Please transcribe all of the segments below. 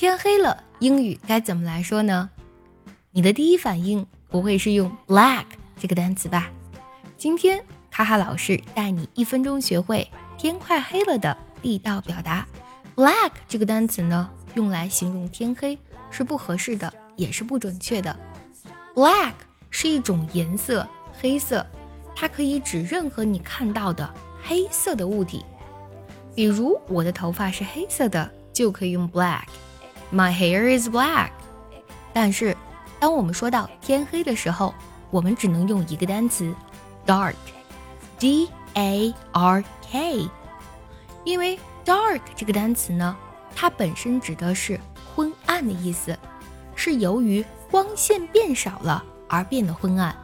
天黑了，英语该怎么来说呢？你的第一反应不会是用 black 这个单词吧？今天卡卡老师带你一分钟学会天快黑了的地道表达。black 这个单词呢，用来形容天黑是不合适的，也是不准确的。black 是一种颜色，黑色，它可以指任何你看到的黑色的物体。比如我的头发是黑色的，就可以用 black。My hair is black。但是当我们说到天黑的时候，我们只能用一个单词，dark，d a r k，因为 dark 这个单词呢，它本身指的是昏暗的意思，是由于光线变少了而变得昏暗。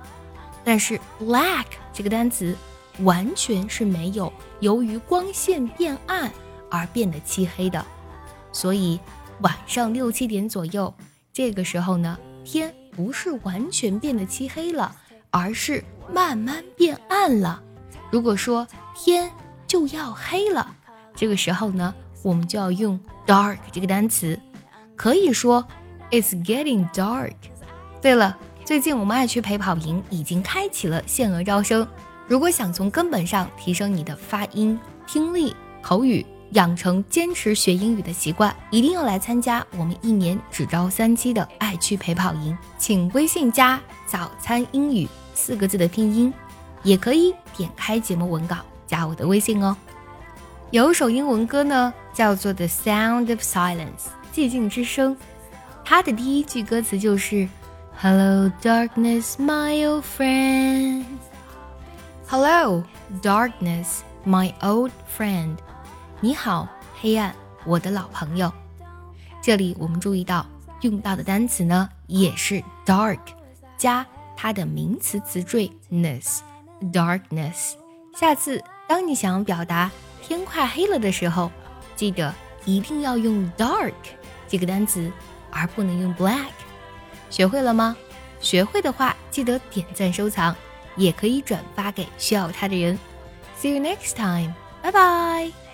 但是 black 这个单词完全是没有由于光线变暗而变得漆黑的，所以晚上六七点左右，这个时候呢。天不是完全变得漆黑了，而是慢慢变暗了。如果说天就要黑了，这个时候呢，我们就要用 dark 这个单词，可以说 it's getting dark。对了，最近我们爱趣陪跑营已经开启了限额招生，如果想从根本上提升你的发音、听力、口语。养成坚持学英语的习惯，一定要来参加我们一年只招三期的爱趣陪跑营。请微信加“早餐英语”四个字的拼音，也可以点开节目文稿加我的微信哦。有一首英文歌呢，叫做《The Sound of Silence》寂静之声，它的第一句歌词就是 “Hello darkness, my old friend”。Hello darkness, my old friend。你好，黑暗，我的老朋友。这里我们注意到用到的单词呢，也是 dark 加它的名词词缀 ness，darkness。下次当你想要表达天快黑了的时候，记得一定要用 dark 这个单词，而不能用 black。学会了吗？学会的话，记得点赞收藏，也可以转发给需要它的人。See you next time，拜拜。